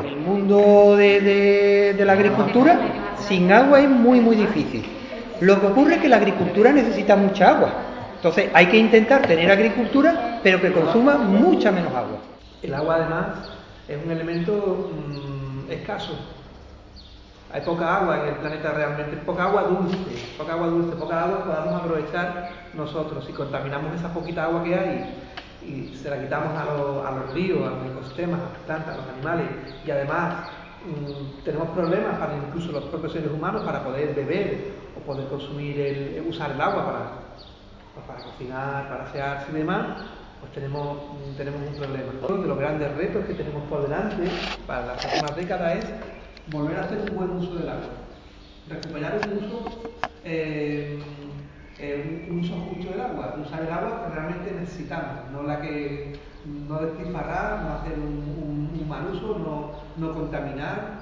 en el mundo de, la agricultura, sin agua es muy, muy difícil. Lo que ocurre es que la agricultura necesita mucha agua. Entonces hay que intentar tener agricultura, pero que consuma mucha menos agua. El agua además es un elemento mm, escaso. Hay poca agua en el planeta realmente, poca agua dulce, poca agua dulce, poca agua que podamos aprovechar nosotros. Si contaminamos esa poquita agua que hay y se la quitamos a, los ríos, a los ecosistemas, a las plantas, a los animales, y además mm, tenemos problemas para incluso los propios seres humanos para poder beber o poder consumir, el, usar el agua para, pues para cocinar, para asearse y demás, pues tenemos, tenemos un problema. Uno de los grandes retos que tenemos por delante para las próximas décadas es volver a hacer un buen uso del agua, recuperar un uso, eh, eh, un, uso justo del agua, usar el agua que realmente no la que no despilfarrar, no hacer un, mal uso, no, no contaminar,